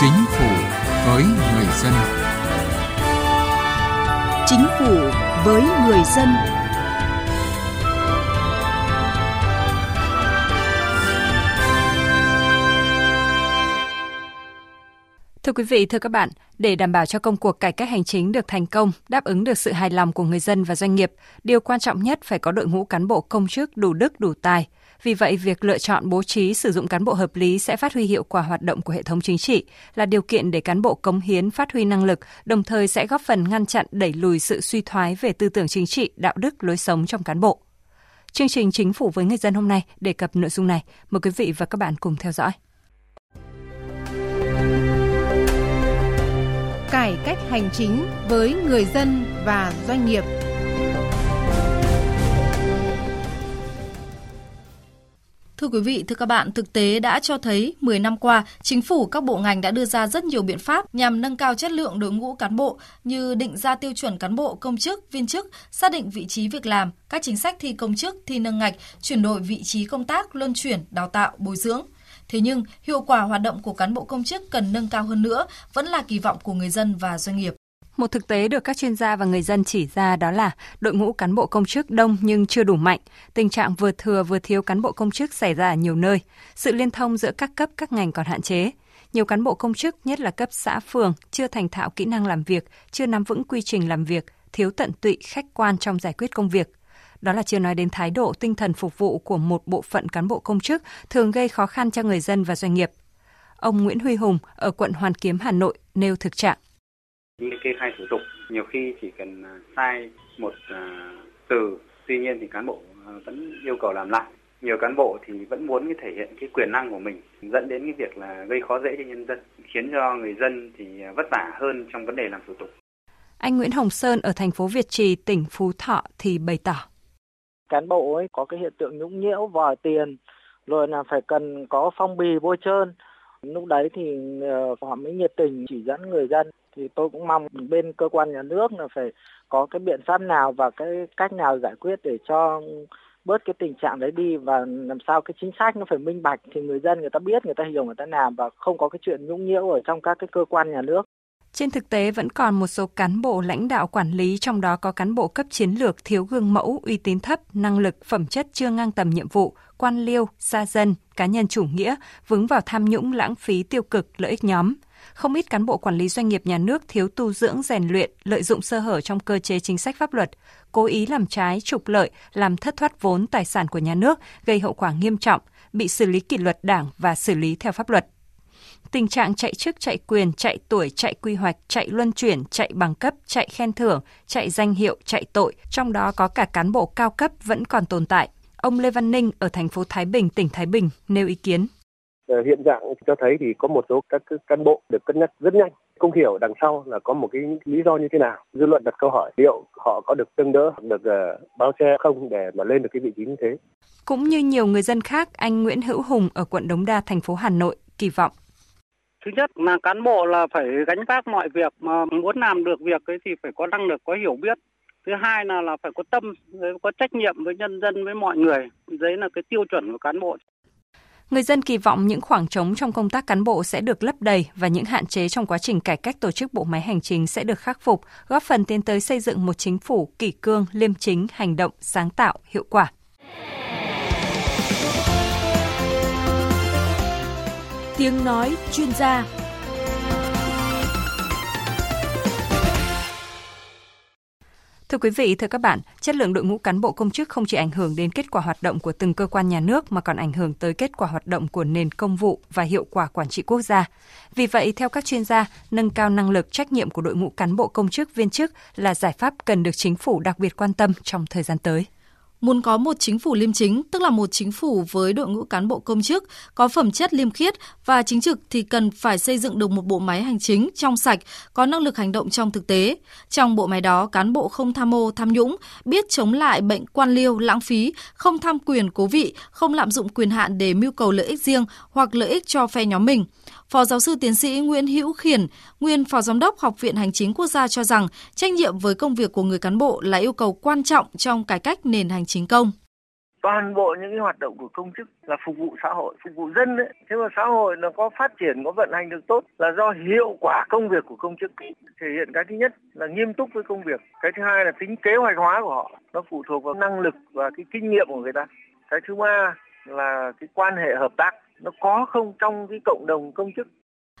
Chính phủ với người dân. Chính phủ với người dân. Thưa quý vị, thưa các bạn, để đảm bảo cho công cuộc cải cách hành chính được thành công, đáp ứng được sự hài lòng của người dân và doanh nghiệp, điều quan trọng nhất phải có đội ngũ cán bộ công chức đủ đức đủ tài. Vì vậy, việc lựa chọn bố trí sử dụng cán bộ hợp lý sẽ phát huy hiệu quả hoạt động của hệ thống chính trị, là điều kiện để cán bộ cống hiến phát huy năng lực, đồng thời sẽ góp phần ngăn chặn đẩy lùi sự suy thoái về tư tưởng chính trị, đạo đức, lối sống trong cán bộ. Chương trình Chính phủ với người dân hôm nay đề cập nội dung này. Mời quý vị và các bạn cùng theo dõi. cải cách hành chính với người dân và doanh nghiệp. Thưa quý vị, thưa các bạn, thực tế đã cho thấy 10 năm qua, chính phủ các bộ ngành đã đưa ra rất nhiều biện pháp nhằm nâng cao chất lượng đội ngũ cán bộ như định ra tiêu chuẩn cán bộ, công chức, viên chức, xác định vị trí việc làm, các chính sách thi công chức, thi nâng ngạch, chuyển đổi vị trí công tác, luân chuyển, đào tạo, bồi dưỡng. Thế nhưng, hiệu quả hoạt động của cán bộ công chức cần nâng cao hơn nữa, vẫn là kỳ vọng của người dân và doanh nghiệp. Một thực tế được các chuyên gia và người dân chỉ ra đó là đội ngũ cán bộ công chức đông nhưng chưa đủ mạnh, tình trạng vừa thừa vừa thiếu cán bộ công chức xảy ra ở nhiều nơi, sự liên thông giữa các cấp các ngành còn hạn chế. Nhiều cán bộ công chức, nhất là cấp xã phường, chưa thành thạo kỹ năng làm việc, chưa nắm vững quy trình làm việc, thiếu tận tụy khách quan trong giải quyết công việc. Đó là chưa nói đến thái độ tinh thần phục vụ của một bộ phận cán bộ công chức thường gây khó khăn cho người dân và doanh nghiệp. Ông Nguyễn Huy Hùng ở quận Hoàn Kiếm, Hà Nội nêu thực trạng. Những kê khai thủ tục nhiều khi chỉ cần à, sai một à, từ, tuy nhiên thì cán bộ à, vẫn yêu cầu làm lại. Nhiều cán bộ thì vẫn muốn thể hiện cái quyền năng của mình, dẫn đến cái việc là gây khó dễ cho nhân dân, khiến cho người dân thì vất vả hơn trong vấn đề làm thủ tục. Anh Nguyễn Hồng Sơn ở thành phố Việt Trì, tỉnh Phú Thọ thì bày tỏ cán bộ ấy có cái hiện tượng nhũng nhiễu vòi tiền rồi là phải cần có phong bì bôi trơn lúc đấy thì ờ, họ mới nhiệt tình chỉ dẫn người dân. Thì tôi cũng mong bên cơ quan nhà nước là phải có cái biện pháp nào và cái cách nào giải quyết để cho bớt cái tình trạng đấy đi và làm sao cái chính sách nó phải minh bạch thì người dân người ta biết, người ta hiểu, người ta làm và không có cái chuyện nhũng nhiễu ở trong các cái cơ quan nhà nước trên thực tế vẫn còn một số cán bộ lãnh đạo quản lý trong đó có cán bộ cấp chiến lược thiếu gương mẫu, uy tín thấp, năng lực, phẩm chất chưa ngang tầm nhiệm vụ, quan liêu, xa dân, cá nhân chủ nghĩa, vướng vào tham nhũng, lãng phí tiêu cực, lợi ích nhóm. Không ít cán bộ quản lý doanh nghiệp nhà nước thiếu tu dưỡng rèn luyện, lợi dụng sơ hở trong cơ chế chính sách pháp luật, cố ý làm trái, trục lợi, làm thất thoát vốn tài sản của nhà nước, gây hậu quả nghiêm trọng, bị xử lý kỷ luật đảng và xử lý theo pháp luật. Tình trạng chạy chức, chạy quyền, chạy tuổi, chạy quy hoạch, chạy luân chuyển, chạy bằng cấp, chạy khen thưởng, chạy danh hiệu, chạy tội, trong đó có cả cán bộ cao cấp vẫn còn tồn tại. Ông Lê Văn Ninh ở thành phố Thái Bình, tỉnh Thái Bình nêu ý kiến. Ờ, hiện trạng cho thấy thì có một số các cán bộ được cân nhắc rất nhanh không hiểu đằng sau là có một cái lý do như thế nào dư luận đặt câu hỏi liệu họ có được tương đỡ được uh, bao che không để mà lên được cái vị trí như thế cũng như nhiều người dân khác anh Nguyễn Hữu Hùng ở quận Đống Đa thành phố Hà Nội kỳ vọng thứ nhất là cán bộ là phải gánh vác mọi việc mà muốn làm được việc ấy thì phải có năng lực có hiểu biết. Thứ hai là là phải có tâm có trách nhiệm với nhân dân với mọi người. Đấy là cái tiêu chuẩn của cán bộ. Người dân kỳ vọng những khoảng trống trong công tác cán bộ sẽ được lấp đầy và những hạn chế trong quá trình cải cách tổ chức bộ máy hành chính sẽ được khắc phục, góp phần tiến tới xây dựng một chính phủ kỷ cương, liêm chính, hành động, sáng tạo, hiệu quả. Tiếng nói chuyên gia Thưa quý vị, thưa các bạn, chất lượng đội ngũ cán bộ công chức không chỉ ảnh hưởng đến kết quả hoạt động của từng cơ quan nhà nước mà còn ảnh hưởng tới kết quả hoạt động của nền công vụ và hiệu quả quản trị quốc gia. Vì vậy, theo các chuyên gia, nâng cao năng lực trách nhiệm của đội ngũ cán bộ công chức viên chức là giải pháp cần được chính phủ đặc biệt quan tâm trong thời gian tới. Muốn có một chính phủ liêm chính, tức là một chính phủ với đội ngũ cán bộ công chức có phẩm chất liêm khiết và chính trực thì cần phải xây dựng được một bộ máy hành chính trong sạch, có năng lực hành động trong thực tế. Trong bộ máy đó, cán bộ không tham mô, tham nhũng, biết chống lại bệnh quan liêu, lãng phí, không tham quyền cố vị, không lạm dụng quyền hạn để mưu cầu lợi ích riêng hoặc lợi ích cho phe nhóm mình. Phó giáo sư tiến sĩ Nguyễn Hữu Khiển, nguyên Phó Giám đốc Học viện Hành chính Quốc gia cho rằng trách nhiệm với công việc của người cán bộ là yêu cầu quan trọng trong cải cách nền hành chính công. Toàn bộ những cái hoạt động của công chức là phục vụ xã hội, phục vụ dân đấy thế mà xã hội nó có phát triển, có vận hành được tốt là do hiệu quả công việc của công chức thể hiện cái thứ nhất là nghiêm túc với công việc. Cái thứ hai là tính kế hoạch hóa của họ, nó phụ thuộc vào năng lực và cái kinh nghiệm của người ta. Cái thứ ba là cái quan hệ hợp tác, nó có không trong cái cộng đồng công chức.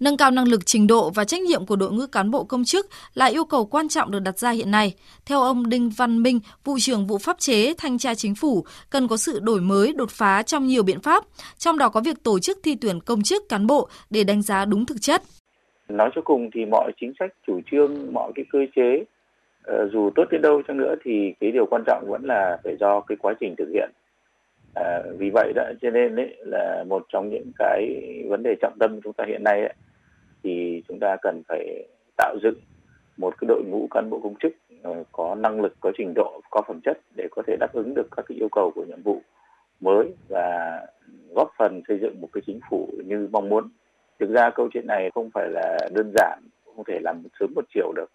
Nâng cao năng lực trình độ và trách nhiệm của đội ngũ cán bộ công chức là yêu cầu quan trọng được đặt ra hiện nay. Theo ông Đinh Văn Minh, vụ trưởng vụ pháp chế thanh tra chính phủ, cần có sự đổi mới, đột phá trong nhiều biện pháp, trong đó có việc tổ chức thi tuyển công chức cán bộ để đánh giá đúng thực chất. Nói cho cùng thì mọi chính sách, chủ trương, mọi cái cơ chế ờ, dù tốt đến đâu chăng nữa thì cái điều quan trọng vẫn là phải do cái quá trình thực hiện À, vì vậy đó cho nên đấy là một trong những cái vấn đề trọng tâm chúng ta hiện nay ấy, thì chúng ta cần phải tạo dựng một cái đội ngũ cán bộ công chức ờ, có năng lực, có trình độ, có phẩm chất để có thể đáp ứng được các cái yêu cầu của nhiệm vụ mới và góp phần xây dựng một cái chính phủ như mong muốn. Thực ra câu chuyện này không phải là đơn giản, không thể làm một sớm một chiều được.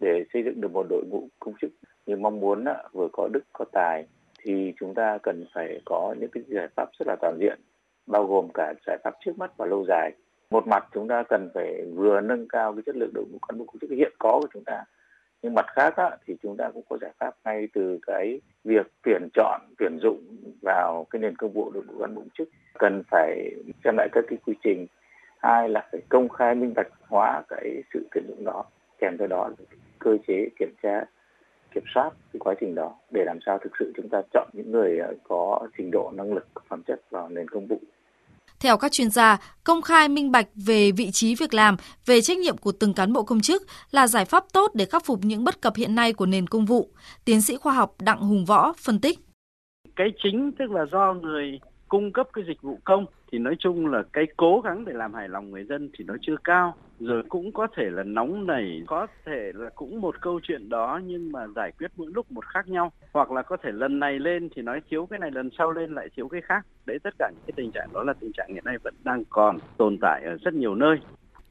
Để xây dựng được một đội ngũ công chức như mong muốn vừa có đức có tài thì chúng ta cần phải có những cái giải pháp rất là toàn diện, bao gồm cả giải pháp trước mắt và lâu dài. Một mặt chúng ta cần phải vừa nâng cao cái chất lượng đội ngũ cán bộ công chức hiện có của chúng ta nhưng mặt khác á, thì chúng ta cũng có giải pháp ngay từ cái việc tuyển chọn tuyển dụng vào cái nền công vụ đội ngũ cán bộ công chức. Cần phải xem lại các cái quy trình hai là phải công khai minh bạch hóa cái sự tuyển dụng đó kèm theo đó là cơ chế kiểm tra kiểm soát cái quá trình đó để làm sao thực sự chúng ta chọn những người có trình độ năng lực phẩm chất vào nền công vụ theo các chuyên gia, công khai minh bạch về vị trí việc làm, về trách nhiệm của từng cán bộ công chức là giải pháp tốt để khắc phục những bất cập hiện nay của nền công vụ. Tiến sĩ khoa học Đặng Hùng Võ phân tích. Cái chính tức là do người cung cấp cái dịch vụ công thì nói chung là cái cố gắng để làm hài lòng người dân thì nó chưa cao. Rồi cũng có thể là nóng nảy, có thể là cũng một câu chuyện đó nhưng mà giải quyết mỗi lúc một khác nhau. Hoặc là có thể lần này lên thì nói thiếu cái này, lần sau lên lại thiếu cái khác. Đấy, tất cả những cái tình trạng đó là tình trạng hiện nay vẫn đang còn tồn tại ở rất nhiều nơi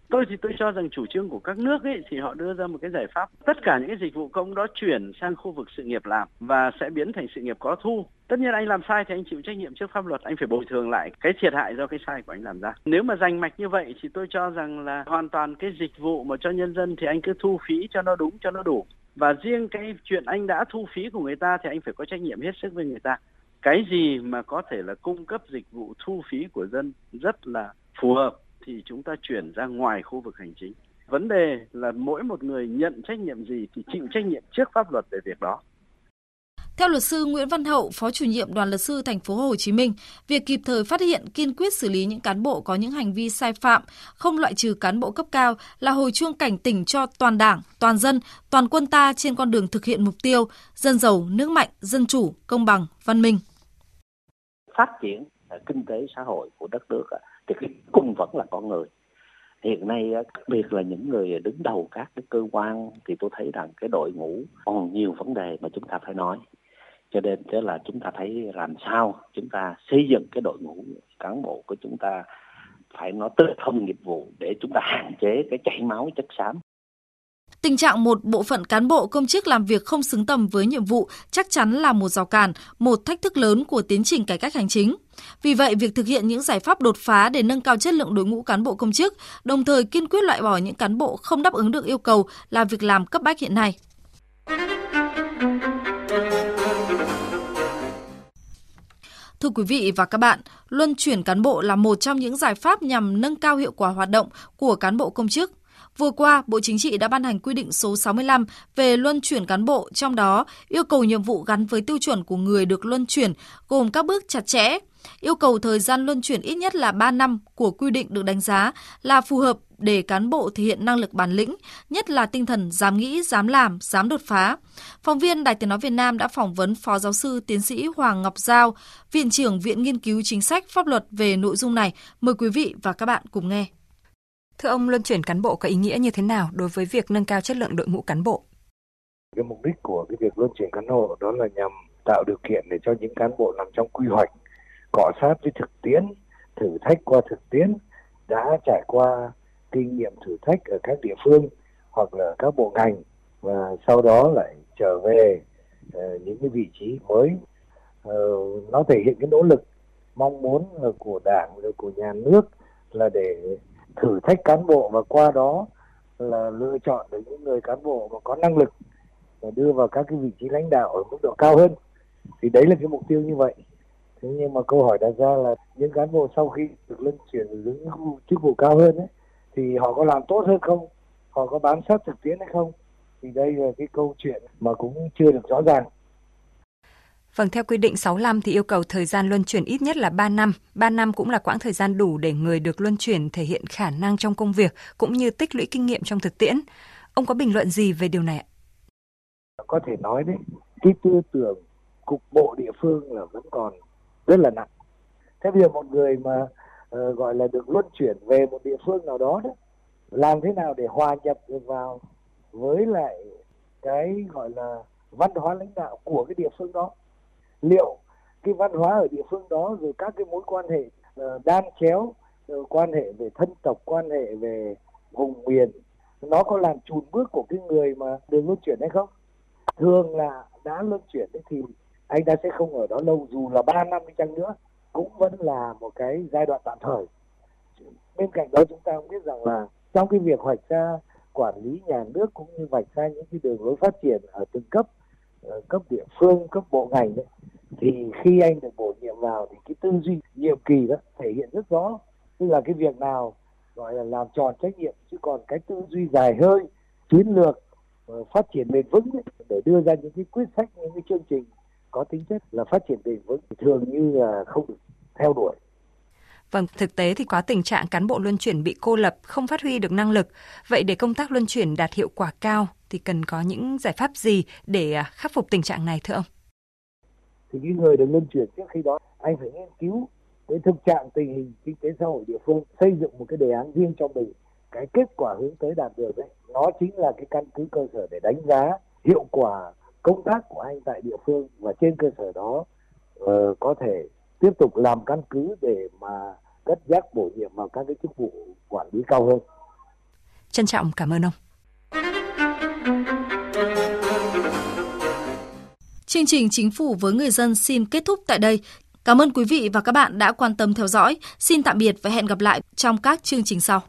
tôi thì tôi cho rằng chủ trương của các nước ấy thì họ đưa ra một cái giải pháp. Tất cả những cái dịch vụ công đó chuyển sang khu vực sự nghiệp làm và sẽ biến thành sự nghiệp có thu. Tất nhiên anh làm sai thì anh chịu trách nhiệm trước pháp luật, anh phải bồi thường lại cái thiệt hại do cái sai của anh làm ra. Nếu mà giành mạch như vậy thì tôi cho rằng là hoàn toàn cái dịch vụ mà cho nhân dân thì anh cứ thu phí cho nó đúng, cho nó đủ. Và riêng cái chuyện anh đã thu phí của người ta thì anh phải có trách nhiệm hết sức với người ta. Cái gì mà có thể là cung cấp dịch vụ thu phí của dân rất là phù hợp thì chúng ta chuyển ra ngoài khu vực hành chính. Vấn đề là mỗi một người nhận trách nhiệm gì thì chịu trách nhiệm trước pháp luật về việc đó. Theo luật sư Nguyễn Văn Hậu, Phó chủ nhiệm đoàn luật sư thành phố Hồ Chí Minh, việc kịp thời phát hiện, kiên quyết xử lý những cán bộ có những hành vi sai phạm, không loại trừ cán bộ cấp cao là hồi chuông cảnh tỉnh cho toàn Đảng, toàn dân, toàn quân ta trên con đường thực hiện mục tiêu dân giàu, nước mạnh, dân chủ, công bằng, văn minh. Phát triển À, kinh tế xã hội của đất nước thì cái cung vẫn là con người. Hiện nay đặc biệt là những người đứng đầu các cái cơ quan thì tôi thấy rằng cái đội ngũ còn nhiều vấn đề mà chúng ta phải nói. Cho nên thế là chúng ta thấy làm sao chúng ta xây dựng cái đội ngũ cán bộ của chúng ta phải nó tư thông nghiệp vụ để chúng ta hạn chế cái chảy máu chất xám. Tình trạng một bộ phận cán bộ công chức làm việc không xứng tầm với nhiệm vụ chắc chắn là một rào cản, một thách thức lớn của tiến trình cải cách hành chính. Vì vậy, việc thực hiện những giải pháp đột phá để nâng cao chất lượng đội ngũ cán bộ công chức, đồng thời kiên quyết loại bỏ những cán bộ không đáp ứng được yêu cầu là việc làm cấp bách hiện nay. Thưa quý vị và các bạn, luân chuyển cán bộ là một trong những giải pháp nhằm nâng cao hiệu quả hoạt động của cán bộ công chức. Vừa qua, Bộ Chính trị đã ban hành quy định số 65 về luân chuyển cán bộ, trong đó yêu cầu nhiệm vụ gắn với tiêu chuẩn của người được luân chuyển gồm các bước chặt chẽ, yêu cầu thời gian luân chuyển ít nhất là 3 năm của quy định được đánh giá là phù hợp để cán bộ thể hiện năng lực bản lĩnh, nhất là tinh thần dám nghĩ, dám làm, dám đột phá. Phóng viên Đài Tiếng Nói Việt Nam đã phỏng vấn Phó Giáo sư Tiến sĩ Hoàng Ngọc Giao, Viện trưởng Viện Nghiên cứu Chính sách Pháp luật về nội dung này. Mời quý vị và các bạn cùng nghe. Thưa ông, luân chuyển cán bộ có ý nghĩa như thế nào đối với việc nâng cao chất lượng đội ngũ cán bộ? Cái mục đích của cái việc luân chuyển cán bộ đó là nhằm tạo điều kiện để cho những cán bộ nằm trong quy hoạch cọ sát với thực tiễn, thử thách qua thực tiễn, đã trải qua kinh nghiệm thử thách ở các địa phương hoặc là các bộ ngành và sau đó lại trở về uh, những cái vị trí mới uh, nó thể hiện cái nỗ lực mong muốn ờ, của đảng của nhà nước là để thử thách cán bộ và qua đó là lựa chọn được những người cán bộ mà có năng lực và đưa vào các cái vị trí lãnh đạo ở mức độ cao hơn. Thì đấy là cái mục tiêu như vậy. Thế nhưng mà câu hỏi đặt ra là những cán bộ sau khi được luân chuyển đến những chức vụ cao hơn ấy, thì họ có làm tốt hơn không? Họ có bám sát thực tiễn hay không? Thì đây là cái câu chuyện mà cũng chưa được rõ ràng. Vâng, theo quy định 65 thì yêu cầu thời gian luân chuyển ít nhất là 3 năm. 3 năm cũng là quãng thời gian đủ để người được luân chuyển thể hiện khả năng trong công việc cũng như tích lũy kinh nghiệm trong thực tiễn. Ông có bình luận gì về điều này ạ? Có thể nói đấy, cái tư tưởng cục bộ địa phương là vẫn còn rất là nặng. Thế bây giờ một người mà uh, gọi là được luân chuyển về một địa phương nào đó đó làm thế nào để hòa nhập được vào với lại cái gọi là văn hóa lãnh đạo của cái địa phương đó liệu cái văn hóa ở địa phương đó rồi các cái mối quan hệ uh, đan chéo uh, quan hệ về thân tộc quan hệ về vùng miền nó có làm chùn bước của cái người mà được luân chuyển hay không? Thường là đã luân chuyển thì anh ta sẽ không ở đó lâu dù là 3 năm đi chăng nữa cũng vẫn là một cái giai đoạn tạm thời. Bên cạnh đó chúng ta cũng biết rằng là trong cái việc hoạch ra quản lý nhà nước cũng như vạch ra những cái đường lối phát triển ở từng cấp ờ, cấp địa phương cấp bộ ngành đấy thì khi anh được bổ nhiệm vào thì cái tư duy nhiệm kỳ đó thể hiện rất rõ tức là cái việc nào gọi là làm tròn trách nhiệm chứ còn cái tư duy dài hơi chiến lược ờ, phát triển bền vững ấy, để đưa ra những cái quyết sách những cái chương trình có tính chất là phát triển bền vững thường như là không được theo đuổi Vâng, thực tế thì có tình trạng cán bộ luân chuyển bị cô lập, không phát huy được năng lực. Vậy để công tác luân chuyển đạt hiệu quả cao thì cần có những giải pháp gì để à, khắc phục tình trạng này thưa ông? Thì cái người được luân chuyển trước khi đó anh phải nghiên cứu cái thực trạng tình hình kinh tế xã hội địa phương xây dựng một cái đề án riêng cho mình cái kết quả hướng tới đạt được đấy nó chính là cái căn cứ cơ sở để đánh giá hiệu quả công tác của anh tại địa phương và trên cơ sở đó uh, có thể tiếp tục làm căn cứ để mà cất nhắc bổ nhiệm vào các cái chức vụ quản lý cao hơn. Trân trọng cảm ơn ông. Chương trình Chính phủ với người dân xin kết thúc tại đây. Cảm ơn quý vị và các bạn đã quan tâm theo dõi. Xin tạm biệt và hẹn gặp lại trong các chương trình sau.